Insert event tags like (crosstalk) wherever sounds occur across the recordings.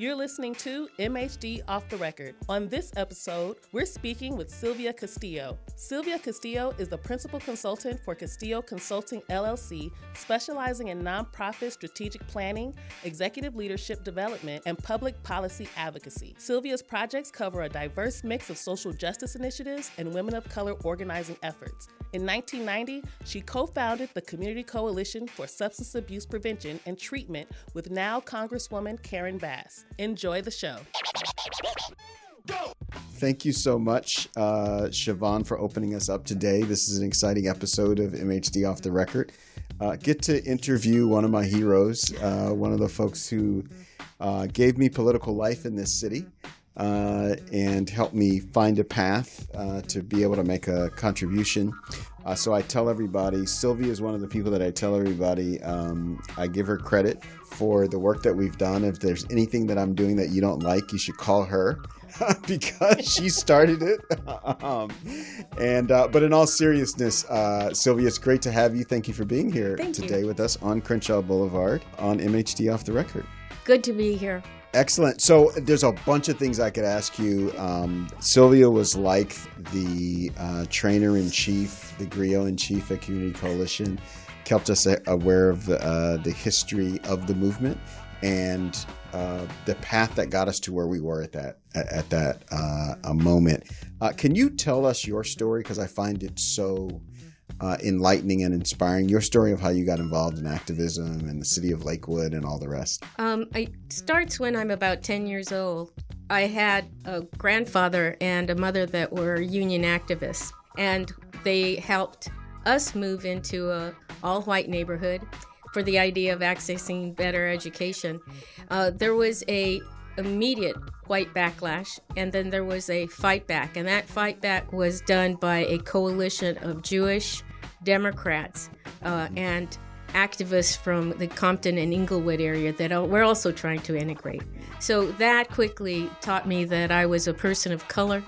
You're listening to MHD Off the Record. On this episode, we're speaking with Sylvia Castillo. Sylvia Castillo is the principal consultant for Castillo Consulting LLC, specializing in nonprofit strategic planning, executive leadership development, and public policy advocacy. Sylvia's projects cover a diverse mix of social justice initiatives and women of color organizing efforts. In 1990, she co founded the Community Coalition for Substance Abuse Prevention and Treatment with now Congresswoman Karen Bass. Enjoy the show. Thank you so much, uh, Siobhan, for opening us up today. This is an exciting episode of MHD Off the Record. Uh, get to interview one of my heroes, uh, one of the folks who uh, gave me political life in this city uh, and help me find a path uh, to be able to make a contribution. Uh, so I tell everybody, Sylvia is one of the people that I tell everybody. Um, I give her credit for the work that we've done. If there's anything that I'm doing that you don't like, you should call her. (laughs) because she started it. (laughs) um, and uh, but in all seriousness, uh, Sylvia, it's great to have you. Thank you for being here Thank today you. with us on Crenshaw Boulevard on MHD Off the Record. Good to be here. Excellent. So there's a bunch of things I could ask you. Um, Sylvia was like the uh, trainer in chief, the griot in chief at Community Coalition, kept us aware of the, uh, the history of the movement and uh, the path that got us to where we were at that at, at that uh, moment. Uh, can you tell us your story? Because I find it so uh, enlightening and inspiring. Your story of how you got involved in activism and the city of Lakewood and all the rest. Um, it starts when I'm about 10 years old. I had a grandfather and a mother that were union activists, and they helped us move into a all-white neighborhood for the idea of accessing better education. Uh, there was a immediate white backlash, and then there was a fight back, and that fight back was done by a coalition of Jewish Democrats uh, and activists from the Compton and Inglewood area that we're also trying to integrate. So that quickly taught me that I was a person of color.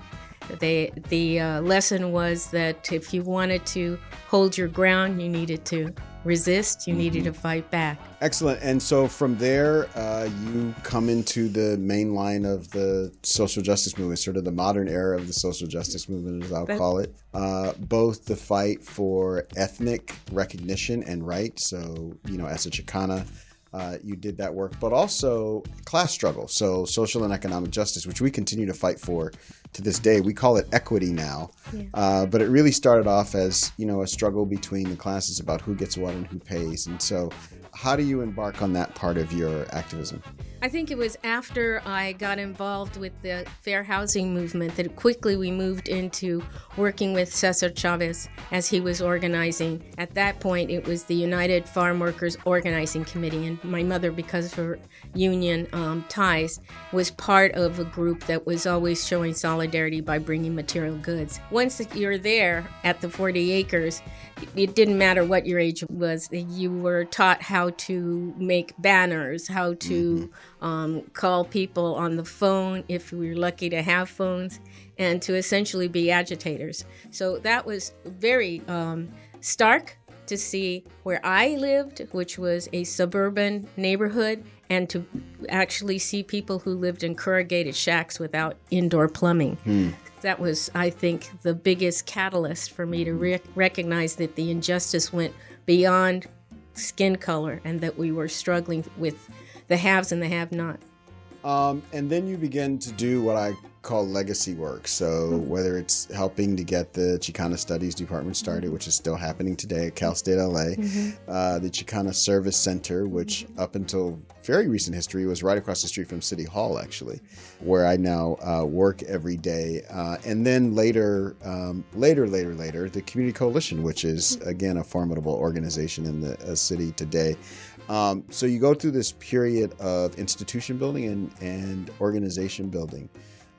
They, the uh, lesson was that if you wanted to hold your ground, you needed to resist, you needed to fight back. Excellent. And so from there, uh, you come into the main line of the social justice movement, sort of the modern era of the social justice movement, as I'll But- call it. Uh, both the fight for ethnic recognition and rights. So, you know, as a Chicana, uh, you did that work, but also class struggle. So, social and economic justice, which we continue to fight for to this day. We call it equity now. Uh, but it really started off as, you know, a struggle between the classes about who gets what and who pays. And so, how do you embark on that part of your activism? I think it was after I got involved with the fair housing movement that quickly we moved into working with Cesar Chavez as he was organizing. At that point, it was the United Farm Workers Organizing Committee, and my mother, because of her union um, ties, was part of a group that was always showing solidarity by bringing material goods. Once you're there at the 40 acres, it didn't matter what your age was. You were taught how to make banners, how to um, call people on the phone if we were lucky to have phones, and to essentially be agitators. So that was very um, stark to see where I lived, which was a suburban neighborhood, and to actually see people who lived in corrugated shacks without indoor plumbing. That was, I think, the biggest catalyst for me to re- recognize that the injustice went beyond skin color and that we were struggling with the haves and the have not. Um, and then you begin to do what I call legacy work. So whether it's helping to get the Chicana Studies Department started, which is still happening today at Cal State LA, uh, the Chicana Service Center, which up until very recent history was right across the street from City Hall, actually, where I now uh, work every day. Uh, and then later, um, later, later, later, the Community Coalition, which is again a formidable organization in the uh, city today. Um, so you go through this period of institution building and, and organization building.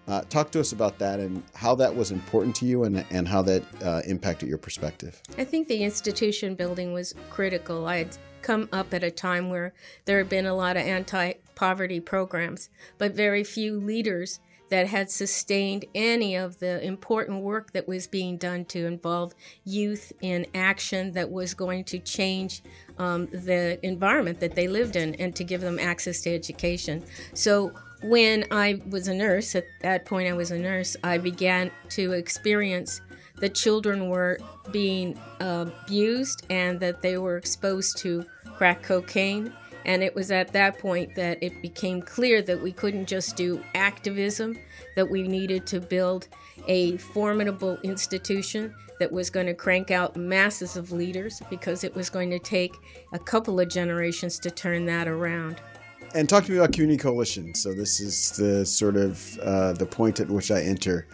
Uh, talk to us about that and how that was important to you and, and how that uh, impacted your perspective. I think the institution building was critical. I had come up at a time where there had been a lot of anti poverty programs, but very few leaders that had sustained any of the important work that was being done to involve youth in action that was going to change um, the environment that they lived in and to give them access to education. So when I was a nurse, at that point I was a nurse, I began to experience that children were being uh, abused and that they were exposed to crack cocaine. And it was at that point that it became clear that we couldn't just do activism, that we needed to build a formidable institution that was going to crank out masses of leaders because it was going to take a couple of generations to turn that around. And talk to me about Community Coalition. So this is the sort of uh, the point at which I enter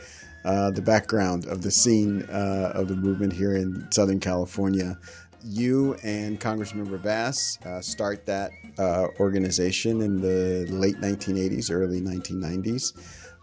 uh, the background of the scene uh, of the movement here in Southern California. You and Congressmember Bass uh, start that uh, organization in the late 1980s, early 1990s,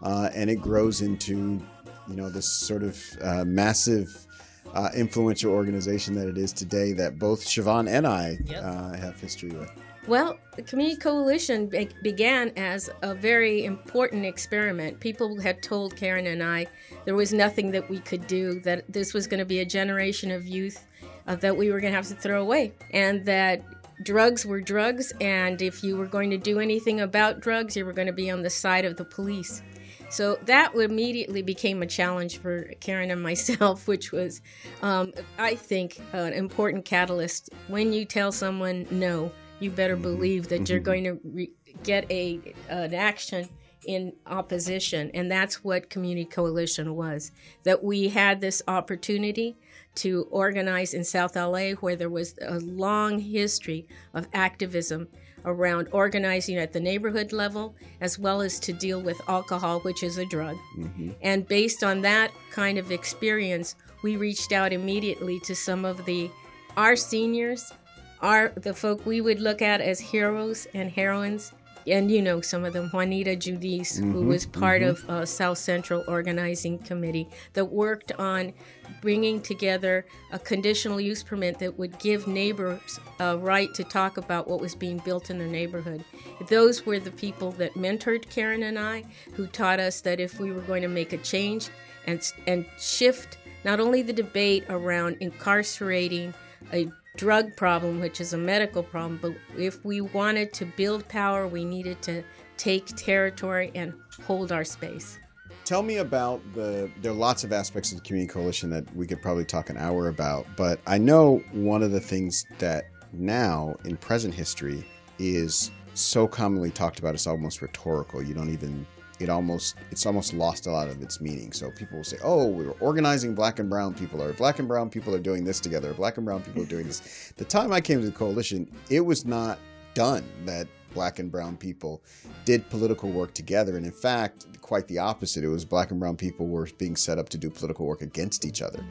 uh, and it grows into, you know, this sort of massive uh, influential organization that it is today that both Siobhan and I yep. uh, have history with. Well, the Community Coalition be- began as a very important experiment. People had told Karen and I there was nothing that we could do, that this was going to be a generation of youth uh, that we were going to have to throw away, and that drugs were drugs, and if you were going to do anything about drugs, you were going to be on the side of the police. So that immediately became a challenge for Karen and myself, (laughs) which was, um, I think, an important catalyst. When you tell someone no, you better mm-hmm. believe that mm-hmm. you're going to re- get a an action in opposition, and that's what Community Coalition was. That we had this opportunity to organize in South LA, where there was a long history of activism around organizing at the neighborhood level as well as to deal with alcohol, which is a drug. Mm-hmm. And based on that kind of experience, we reached out immediately to some of the our seniors, our the folk we would look at as heroes and heroines and you know some of them juanita judice mm-hmm, who was part mm-hmm. of uh, south central organizing committee that worked on bringing together a conditional use permit that would give neighbors a right to talk about what was being built in their neighborhood those were the people that mentored karen and i who taught us that if we were going to make a change and, and shift not only the debate around incarcerating a drug problem, which is a medical problem, but if we wanted to build power, we needed to take territory and hold our space. Tell me about the. There are lots of aspects of the community coalition that we could probably talk an hour about, but I know one of the things that now in present history is so commonly talked about, it's almost rhetorical. You don't even it almost it's almost lost a lot of its meaning. So people will say, "Oh, we were organizing black and brown people, or black and brown people are doing this together, or black and brown people are doing this." (laughs) The time I came to the coalition, it was not done that black and brown people did political work together, and in fact, quite the opposite. It was black and brown people were being set up to do political work against each other,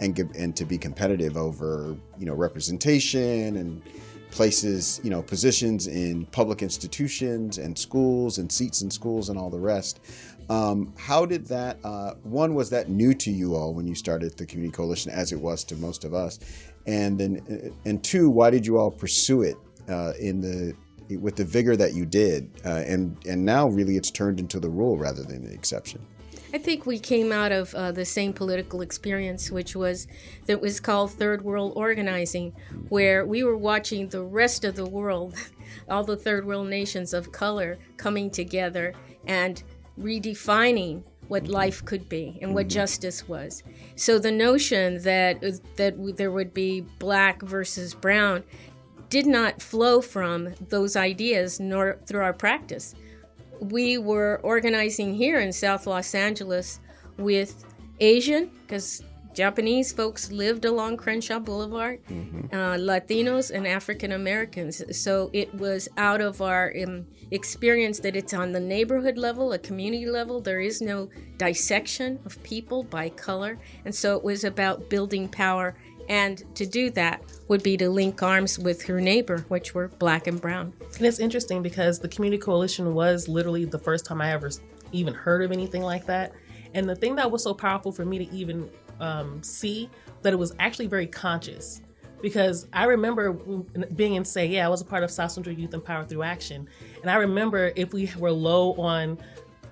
and and to be competitive over you know representation and places, you know, positions in public institutions and schools and seats in schools and all the rest. Um, how did that? Uh, one was that new to you all when you started the community coalition, as it was to most of us, and then uh, and two, why did you all pursue it uh, in the with the vigor that you did, uh, and and now really it's turned into the rule rather than the exception. I think we came out of uh, the same political experience, which was that was called Third World Organizing, where we were watching the rest of the world, (laughs) all the third world nations of color, coming together and redefining what life could be and what mm-hmm. justice was. So the notion that that there would be black versus brown did not flow from those ideas nor through our practice we were organizing here in South Los Angeles with Asian, because Japanese folks lived along Crenshaw Boulevard, mm-hmm. uh, Latinos, and African Americans. So it was out of our um, experience that it's on the neighborhood level, a community level. There is no dissection of people by color. And so it was about building power and to do that would be to link arms with her neighbor, which were black and brown. And it's interesting because the Community Coalition was literally the first time I ever even heard of anything like that. And the thing that was so powerful for me to even um, see that it was actually very conscious. Because I remember being in say, yeah, I was a part of South Central Youth Empower Through Action. And I remember if we were low on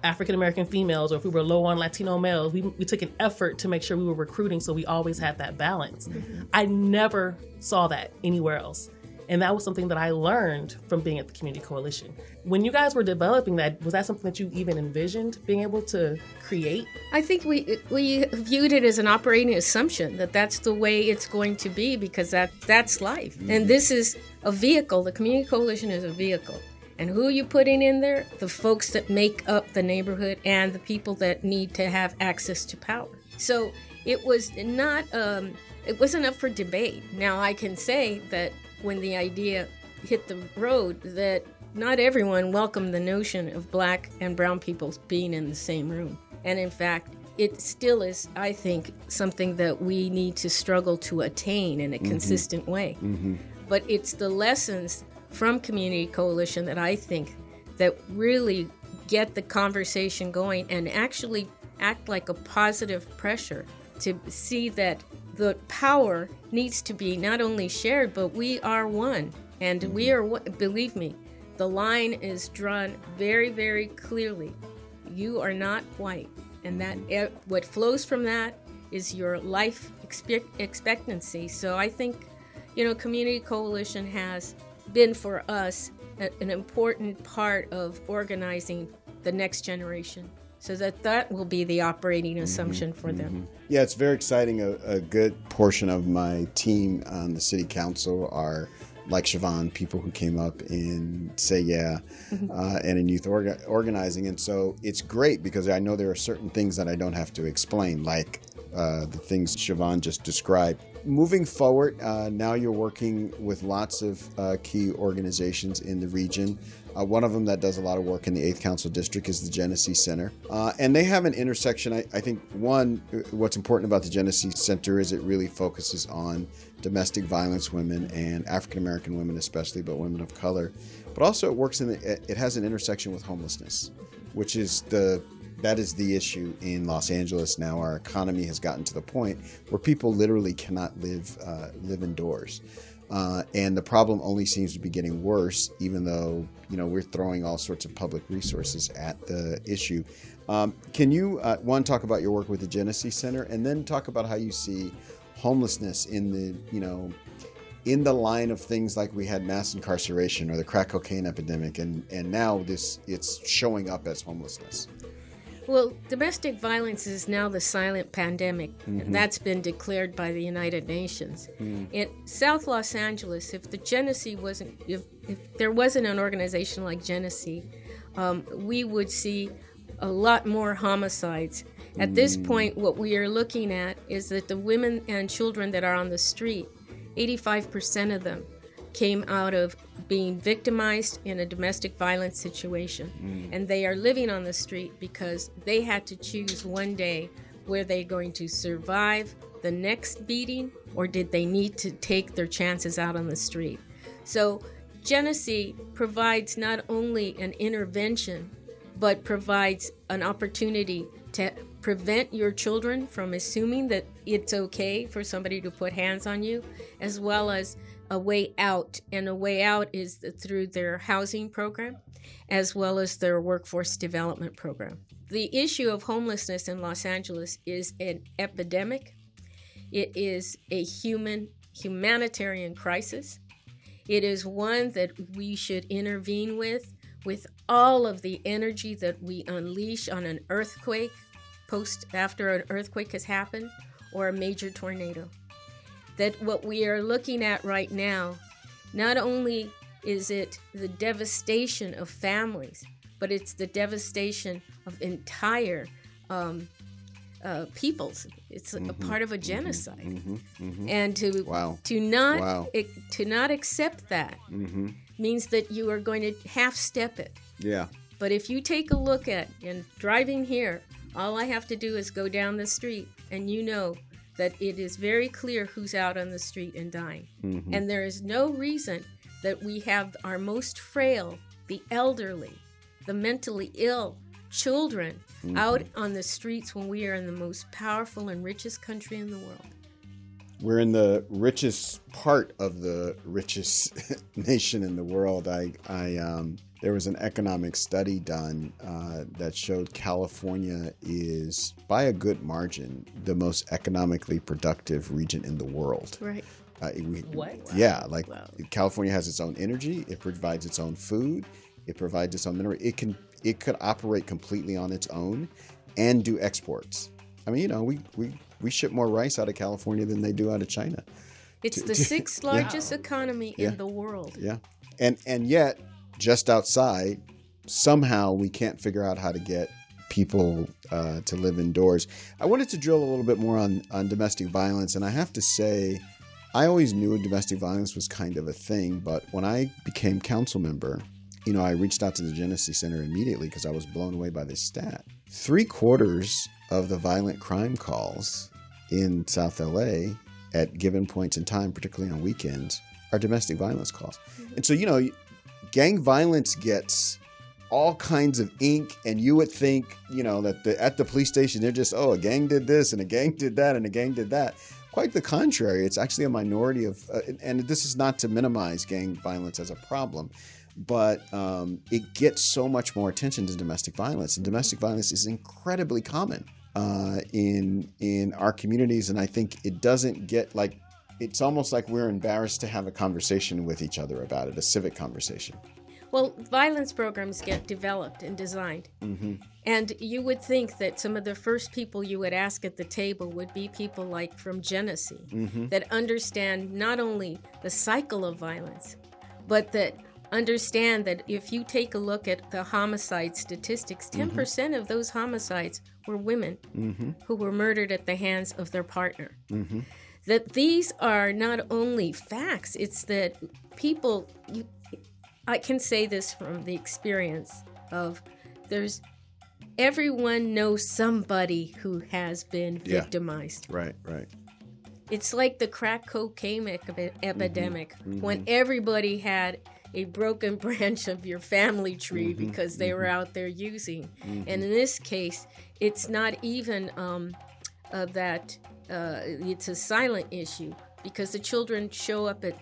African American females or if we were low on Latino males, we, we took an effort to make sure we were recruiting so we always had that balance. Mm-hmm. I never saw that anywhere else. And that was something that I learned from being at the Community Coalition. When you guys were developing that, was that something that you even envisioned being able to create? I think we we viewed it as an operating assumption that that's the way it's going to be because that that's life. Mm-hmm. And this is a vehicle. The Community Coalition is a vehicle. And who are you putting in there? The folks that make up the neighborhood and the people that need to have access to power. So it was not um, it wasn't up for debate. Now I can say that when the idea hit the road, that not everyone welcomed the notion of black and brown people being in the same room. And in fact, it still is, I think, something that we need to struggle to attain in a mm-hmm. consistent way. Mm-hmm. But it's the lessons from Community Coalition that I think that really get the conversation going and actually act like a positive pressure to see that the power needs to be not only shared, but we are one. And we mm-hmm. are, believe me, the line is drawn very, very clearly. You are not white. And that mm-hmm. what flows from that is your life expectancy. So I think, you know, Community Coalition has been for us an important part of organizing the next generation so that that will be the operating mm-hmm. assumption mm-hmm, for them. Mm-hmm. Yeah, it's very exciting. A, a, good portion of my team on the city council are like Siobhan, people who came up in Say Yeah mm-hmm. uh, and in youth orga- organizing. And so it's great because I know there are certain things that I don't have to explain, like uh, the things Siobhan just described. Moving forward, uh, now you're working with lots of uh, key organizations in the region. Uh, one of them that does a lot of work in the 8th Council District is the Jenesse Center. Uh, and they have an intersection. I, I, think, one, uh, what's important about the Jenesse Center is it really focuses on domestic violence women and African American women, especially, but women of color. But also, it works in the, it has an intersection with homelessness, which is the that is the issue in Los Angeles now. Our economy has gotten to the point where people literally cannot live uh, live indoors. Uh, and the problem only seems to be getting worse, even though you know we're throwing all sorts of public resources at the issue. Um, can you uh, one talk about your work with the Jenesse Center, and then talk about how you see homelessness in the you know in the line of things like we had mass incarceration or the crack cocaine epidemic, and and now this it's showing up as homelessness. Well, domestic violence is now the silent pandemic. Mm-hmm. That's been declared by the United Nations. Mm. In South Los Angeles, if the Jenesse wasn't, if, if there wasn't an organization like Jenesse, um, we would see a lot more homicides. At mm. this point, what we are looking at is that the women and children that are on the street, 85% of them came out of being victimized in a domestic violence situation. Mm. And they are living on the street because they had to choose one day were they going to survive the next beating or did they need to take their chances out on the street. So Jenesse provides not only an intervention, but provides an opportunity to prevent your children from assuming that it's okay for somebody to put hands on you, as well as a way out, and a way out is through their housing program as well as their workforce development program. The issue of homelessness in Los Angeles is an epidemic. It is a human humanitarian crisis. It is one that we should intervene with with all of the energy that we unleash on an earthquake post after an earthquake has happened or a major tornado that what we are looking at right now, not only is it the devastation of families, but it's the devastation of entire um, uh, peoples. It's mm-hmm, a part of a mm-hmm, genocide, mm-hmm, mm-hmm, and to wow. to not wow. it, to not accept that mm-hmm. means that you are going to half step it. Yeah. But if you take a look at and driving here, all I have to do is go down the street, and you know that it is very clear who's out on the street and dying. Mm-hmm. And there is no reason that we have our most frail, the elderly, the mentally ill, children mm-hmm. out on the streets when we are in the most powerful and richest country in the world. We're in the richest part of the richest (laughs) nation in the world. I, I, um, there was an economic study done uh, that showed California is, by a good margin, the most economically productive region in the world. Right. Uh, we, What? Yeah, like Wow. California has its own energy. It provides its own food. It provides its own mineral. It can it could operate completely on its own and do exports. I mean, you know, we we we ship more rice out of California than they do out of China. It's the (laughs) sixth largest economy Yeah. in the world. Yeah, and and yet just outside, somehow we can't figure out how to get people uh, to live indoors. I wanted to drill a little bit more on on domestic violence, and I have to say, I always knew domestic violence was kind of a thing, but when I became council member, you know, I reached out to the Jenesse Center immediately because I was blown away by this stat. Three quarters of the violent crime calls in South LA at given points in time, particularly on weekends, are domestic violence calls. And so, you know, gang violence gets all kinds of ink, and you would think, you know, that the, at the police station, they're just, oh, a gang did this, and a gang did that, and a gang did that. Quite the contrary. It's actually a minority of, uh, and this is not to minimize gang violence as a problem, but um, it gets so much more attention to domestic violence, and domestic violence is incredibly common uh, in in our communities, and I think it doesn't get like it's almost like we're embarrassed to have a conversation with each other about it, a civic conversation. Well, violence programs get developed and designed. hmm And you would think that some of the first people you would ask at the table would be people like from Genesee hmm that understand not only the cycle of violence, but that understand that if you take a look at the homicide statistics, 10% of those homicides were women hmm who were murdered at the hands of their partner. That these are not only facts, it's that people, you, I can say this from the experience of there's everyone knows somebody who has been Yeah. victimized. Right, right. It's like the crack cocaine epi- epidemic mhm. when everybody had a broken (laughs) branch of your family tree Mhm, because they were out there using. And in this case, it's not even um, uh, that uh, it's a silent issue because the children show up at,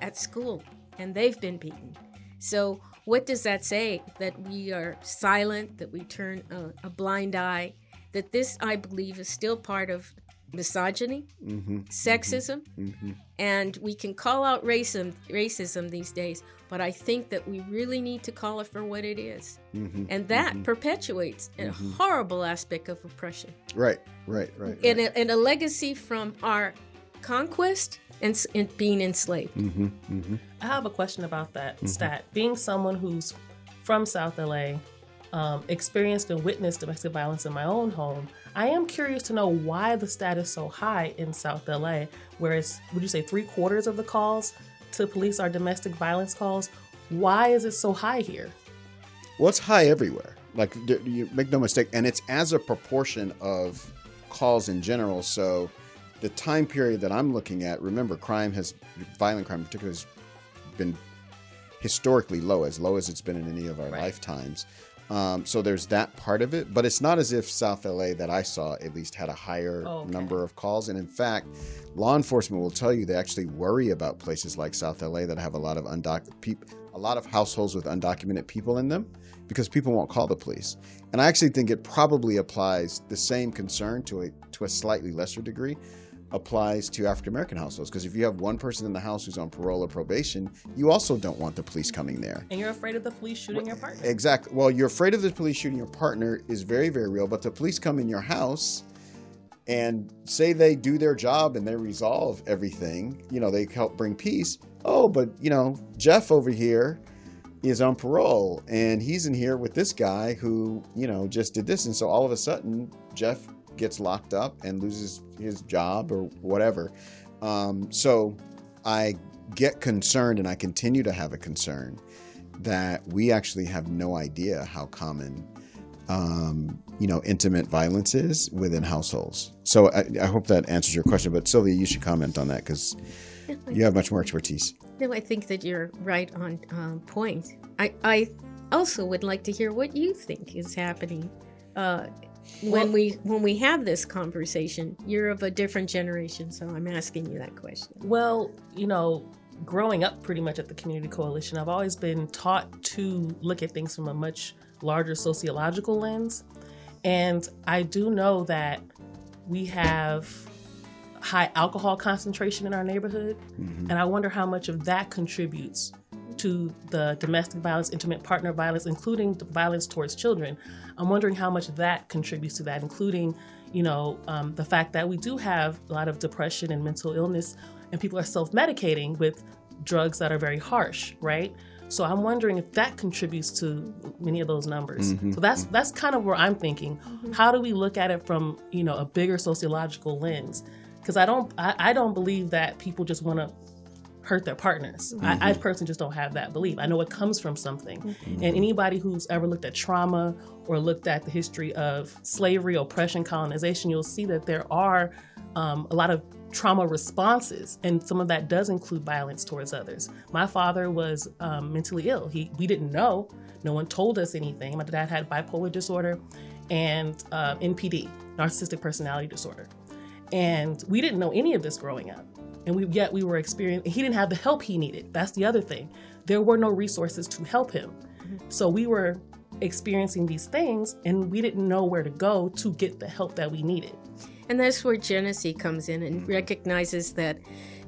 at school and they've been beaten. So, what does that say? That we are silent, that we turn a, a blind eye, that this, I believe, is still part of misogyny, hmm sexism, hmm and we can call out racism, racism these days, but I think that we really need to call it for what it is. hmm And that perpetuates a Mhm. horrible aspect of oppression Right, right, right. and, a, and a legacy from our conquest and, and being enslaved. I have a question about that Mm-hmm. stat. Being someone who's from South LA, um, experienced and witnessed domestic violence in my own home, I am curious to know why the stat is so high in South LA, whereas, would you say three quarters of the calls to police are domestic violence calls? Why is it so high here? Well, it's high everywhere. Like you make no mistake, and it's as a proportion of calls in general. So, the time period that I'm looking at, remember, crime has violent crime, in particular, has been historically low, as low as it's been in any of our Right. lifetimes. Um, so there's that part of it, but it's not as if South LA that I saw at least had a higher Oh, okay. number of calls. And in fact, law enforcement will tell you they actually worry about places like South LA that have a lot of undocumented people, a lot of households with undocumented people in them, because people won't call the police. And I actually think it probably applies the same concern to a to a slightly lesser degree applies to African American households. Because if you have one person in the house who's on parole or probation, you also don't want the police coming there. And you're afraid of the police shooting your partner. Exactly. Well, you're afraid of the police shooting your partner is very, very real. But the police come in your house and say they do their job and they resolve everything. You know, they help bring peace. Oh, but you know, Jeff over here is on parole and he's in here with this guy who, you know, just did this. And so all of a sudden, Jeff gets locked up and loses his job or whatever. Um, so I get concerned and I continue to have a concern that we actually have no idea how common um, you know intimate violence is within households so I, I hope that answers your question but sylvia you should comment on that because you have much more expertise No, I think that you're right on um, point. I, I also would like to hear what you think is happening uh, when Well- we when we have this conversation. You're of a different generation, so I'm asking you that question. Well, you know, growing up pretty much at the Community Coalition, I've always been taught to look at things from a much larger sociological lens. And I do know that we have high alcohol concentration in our neighborhood. Mm-hmm. And I wonder how much of that contributes to the domestic violence, intimate partner violence, including violence towards children. I'm wondering how much that contributes to that, including, you know, um, the fact that we do have a lot of depression and mental illness, and people are self-medicating with drugs that are very harsh, right? So I'm wondering if that contributes to many of those numbers. Mm-hmm. So that's that's kind of where I'm thinking. Mm-hmm. How do we look at it from you know a bigger sociological lens? Because I don't I, I, don't believe that people just want to hurt their partners. Mm-hmm. I, I, personally just don't have that belief. I know it comes from something. Mm-hmm. And anybody who's ever looked at trauma or looked at the history of slavery, oppression, colonization, you'll see that there are um, a lot of trauma responses, and some of that does include violence towards others. My father was um, mentally ill. He we didn't know. No one told us anything. My dad had bipolar disorder and uh, NPD, narcissistic personality disorder, and we didn't know any of this growing up. And we yet we were experiencing. He didn't have the help he needed. That's the other thing. There were no resources to help him. So we were experiencing these things, and we didn't know where to go to get the help that we needed. And that's where Jenesse comes in and recognizes that,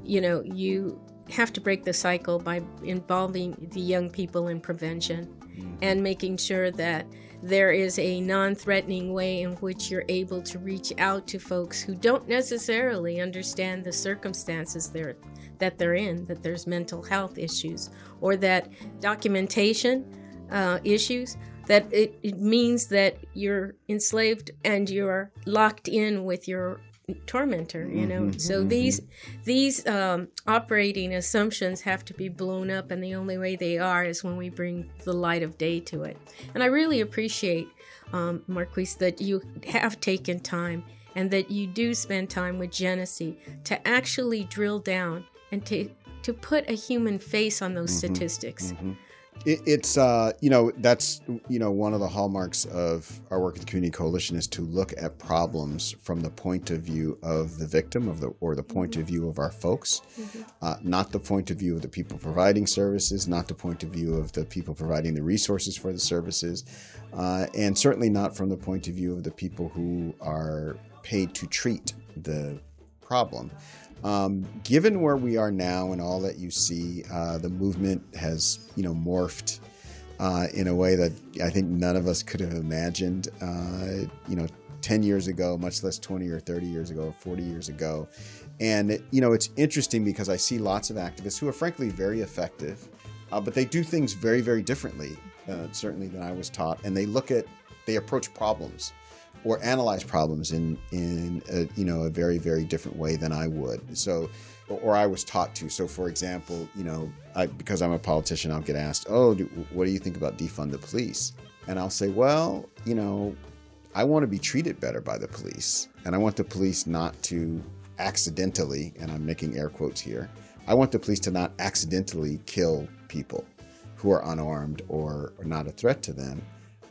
you know, you have to break the cycle by involving the young people in prevention mm-hmm. and making sure that there is a non threatening way in which you're able to reach out to folks who don't necessarily understand the circumstances they're, that they're in, that there's mental health issues, or that documentation uh, issues that it, it means that you're enslaved and you're locked in with your tormentor you know? Mm-hmm, so mm-hmm. these these um, operating assumptions have to be blown up and the only way they are is when we bring the light of day to it. And i really appreciate um, Marqueece that you have taken time and that you do spend time with Jenesse to actually drill down and to to put a human face on those mm-hmm, statistics. Mm-hmm. It, it's uh, you know that's you know one of the hallmarks of our work at the Community Coalition is to look at problems from the point of view of the victim of the or the point mm-hmm. of view of our folks, mm-hmm. uh, not the point of view of the people providing services, not the point of view of the people providing the resources for the services, uh, and certainly not from the point of view of the people who are paid to treat the problem. Um, given where we are now and all that you see, uh, the movement has you know morphed uh, in a way that I think none of us could have imagined. Uh, you know, ten years ago, much less twenty or thirty years ago, or forty years ago. And it, you know, it's interesting because I see lots of activists who are frankly very effective, uh, but they do things very, very differently, uh, certainly than I was taught. And they look at, they approach problems or analyze problems in in a, you know a very very different way than I would. So, or I was taught to. So, for example, you know, I, because I'm a politician, I'll get asked, "Oh, do, what do you think about defund the police?" And I'll say, "Well, you know, I want to be treated better by the police, and I want the police not to accidentally, and I'm making air quotes here, I want the police to not accidentally kill people who are unarmed or, or not a threat to them."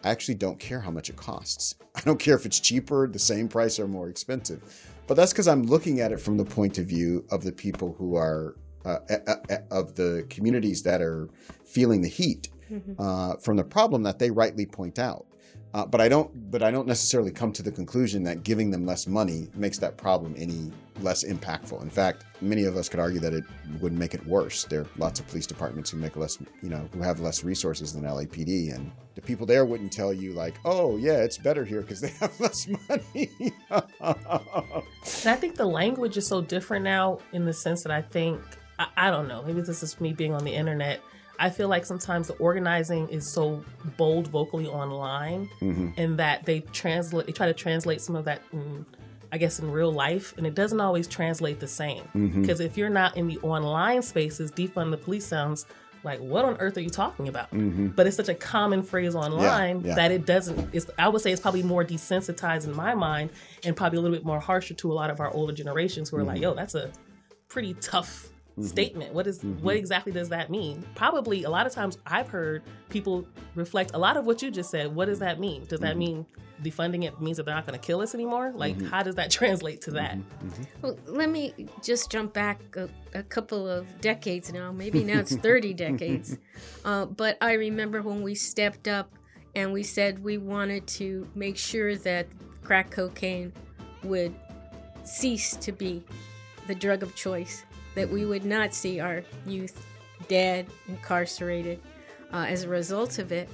I actually don't care how much it costs. (laughs) I don't care if it's cheaper, the same price, or more expensive. But that's because I'm looking at it from the point of view of the people who are, uh, uh, uh, of the communities that are feeling the heat mm-hmm. uh, from the problem that they rightly point out. Uh, but I don't. But I don't necessarily come to the conclusion that giving them less money makes that problem any less impactful. In fact, many of us could argue that it would make it worse. There are lots of police departments who make less, you know, who have less resources than LAPD, and the people there wouldn't tell you like, "Oh, yeah, it's better here because they (laughs) have less money." and I think the language is so different now in the sense that I think I, I don't know. Maybe this is me being on the internet I feel like sometimes the organizing is so bold vocally online, mm-hmm. and that they translate, they try to translate some of that, in, I guess, in real life, and it doesn't always translate the same. Because mm-hmm. if you're not in the online spaces, defund the police sounds like what on earth are you talking about mm-hmm. but it's such a common phrase online yeah, yeah. that it doesn't it's i would say it's probably more desensitized in my mind and probably a little bit more harsher to a lot of our older generations who are mm-hmm. like yo that's a pretty tough mm-hmm. statement. What is, mm-hmm. what exactly does that mean? Probably a lot of times I've heard people reflect a lot of what you just said. What does that mean? Does that mm-hmm. mean defunding it means that they're not going to kill us anymore? Like, mm-hmm. how does that (laughs) translate to that? Mm-hmm. Mm-hmm. Well, let me just jump back a, a, couple of decades now. Maybe now it's 30 (laughs) decades. Uh, but I remember when we stepped up and we said we wanted to make sure that crack cocaine would cease to be the drug of choice, that we would not see our youth dead, incarcerated uh, as a result of it.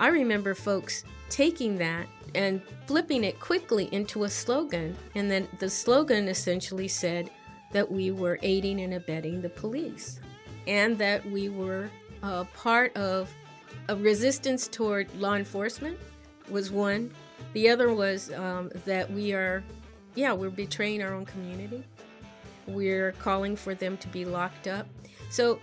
I remember folks taking that and flipping it quickly into a slogan. And then the slogan essentially said that we were aiding and abetting the police and that we were uh, part of a resistance toward law enforcement was one. The other was um, that we are, yeah, we're betraying our own community. We're calling for them to be locked up. So,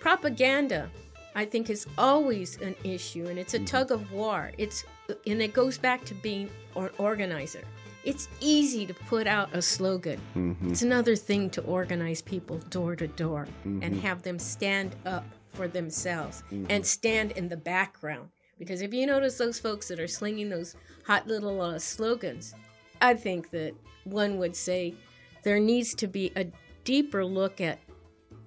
propaganda, I think, is always an issue, and it's a tug of war. It's and it goes back to being an organizer. It's easy to put out a slogan. Mm-hmm. It's another thing to organize people door to door and have them stand up for themselves and stand in the background. Because if you notice those folks that are slinging those hot little uh, slogans, I think that one would say there needs to be a deeper look at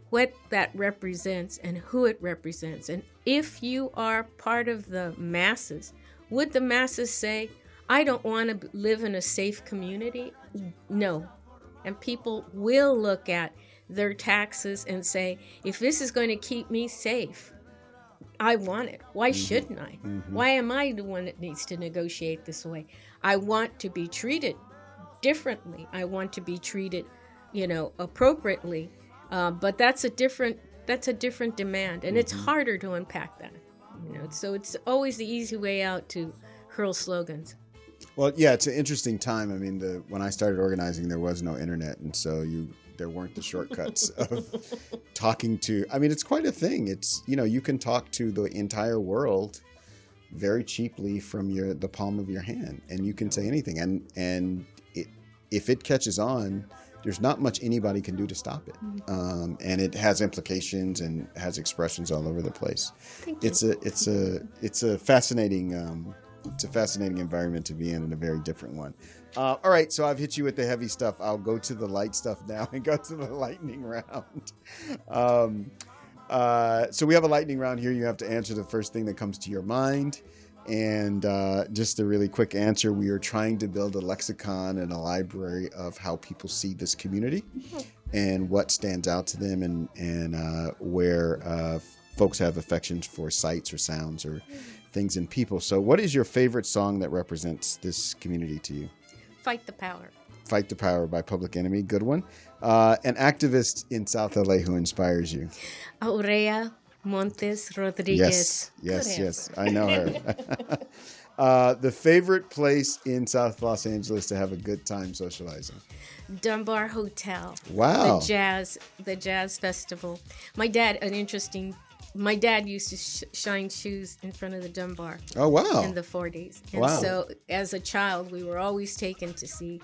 what that represents and who it represents. And if you are part of the masses, would the masses say, I don't want to live in a safe community? No. And people will look at their taxes and say, if this is going to keep me safe, I want it. Why mm-hmm. shouldn't I? Mm-hmm. Why am I the one that needs to negotiate this way? I want to be treated differently. I want to be treated, you know, appropriately. Uh, but that's a different that's a different demand, and it's harder to unpack that. You know, so it's always the easy way out to hurl slogans. Well, yeah, it's an interesting time. I mean, the when I started organizing, there was no internet, and so you there weren't the shortcuts (laughs) of talking to. I mean, it's quite a thing. It's you know you can talk to the entire world very cheaply from your the palm of your hand, and you can say anything. And and if it catches on, there's not much anybody can do to stop it. Um, and it has implications and has expressions all over the place. It's a it's a it's a fascinating um, it's a fascinating environment to be in and a very different one. Uh, all right, so I've hit you with the heavy stuff. I'll go to the light stuff (laughs) now and go to the lightning round. Um, uh, so we have a lightning round here. You have to answer the first thing that comes to your mind. And uh, just a really quick answer we are trying to build a lexicon and a library of how people see this community and what stands out to them and, and uh, where uh, folks have affections for sights or sounds or things in people. So, what is your favorite song that represents this community to you? Fight the power. Fight the Power by Public Enemy, good one. Uh, an activist in South LA who inspires you. Aurea Montes Rodriguez. Yes, yes, yes. I know her. (laughs) uh, the favorite place in South Los Angeles to have a good time socializing. Dunbar Hotel. Wow. The jazz, the jazz festival. My dad, an interesting. My dad used to sh- shine shoes in front of the Dunbar Oh, wow. in the 40s, and Wow. so as a child, we were always taken to see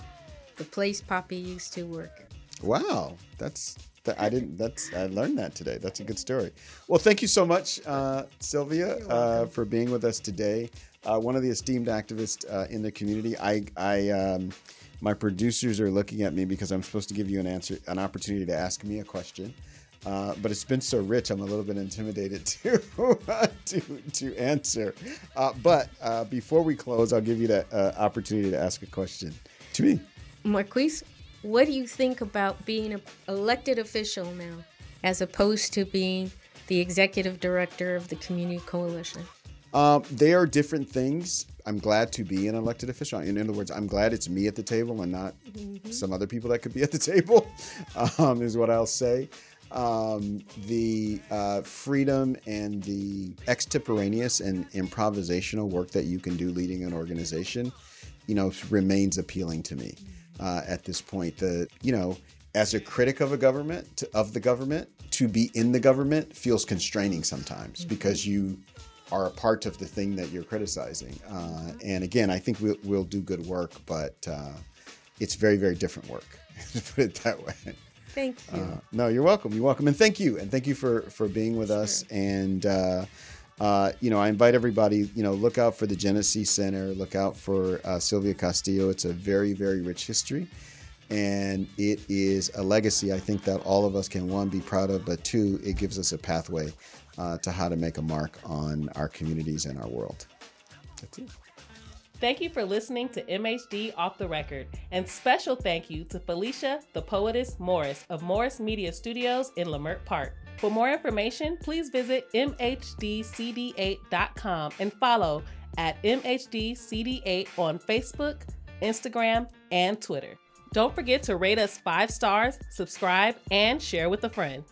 the place Poppy used to work. Wow, that's that, I didn't. That's I learned that today. That's a good story. Well, thank you so much, uh, Sylvia, uh, for being with us today. Uh, one of the esteemed activists uh, in the community. I, I, um, my producers are looking at me because I'm supposed to give you an answer, an opportunity to ask me a question. Uh, but it's been so rich, I'm a little bit intimidated (laughs) to to to answer. Uh, but uh, before we close, I'll give you that uh, opportunity to ask a question to me. Marqueece, what do you think about being an elected official now, as opposed to being the executive director of the Community Coalition? Um, they are different things. I'm glad to be an elected official. In other words, I'm glad it's me at the table and not some other people that could be at the table, (laughs) um, is what I'll say. Um, the uh, freedom and the extemporaneous and improvisational work that you can do leading an organization, you know, remains appealing to me uh, at this point. The, you know, as a critic of a government, to, of the government, to be in the government feels constraining sometimes because you are a part of the thing that you're criticizing. Uh, and again, I think we'll, we'll do good work, but uh, it's very, very different work. (laughs) to put it that way. Thank you. Uh, no, you're welcome. You're welcome, and thank you, and thank you for for being with us. And uh, you know, I invite everybody. You know, look out for the Jenesse Center. Look out for uh, Sylvia Castillo. It's a very, very rich history, and it is a legacy. I think that all of us can one be proud of, but two, it gives us a pathway uh, to how to make a mark on our communities and our world. That's it. Thank you for listening to MHD Off the Record, and special thank you to Felicia, the poetess Morris of Morris Media Studios in Leimert Park. For more information, please visit mhdcd8.com and follow at MHDCD8 on Facebook, Instagram, and Twitter. Don't forget to rate us five stars, subscribe, and share with a friend.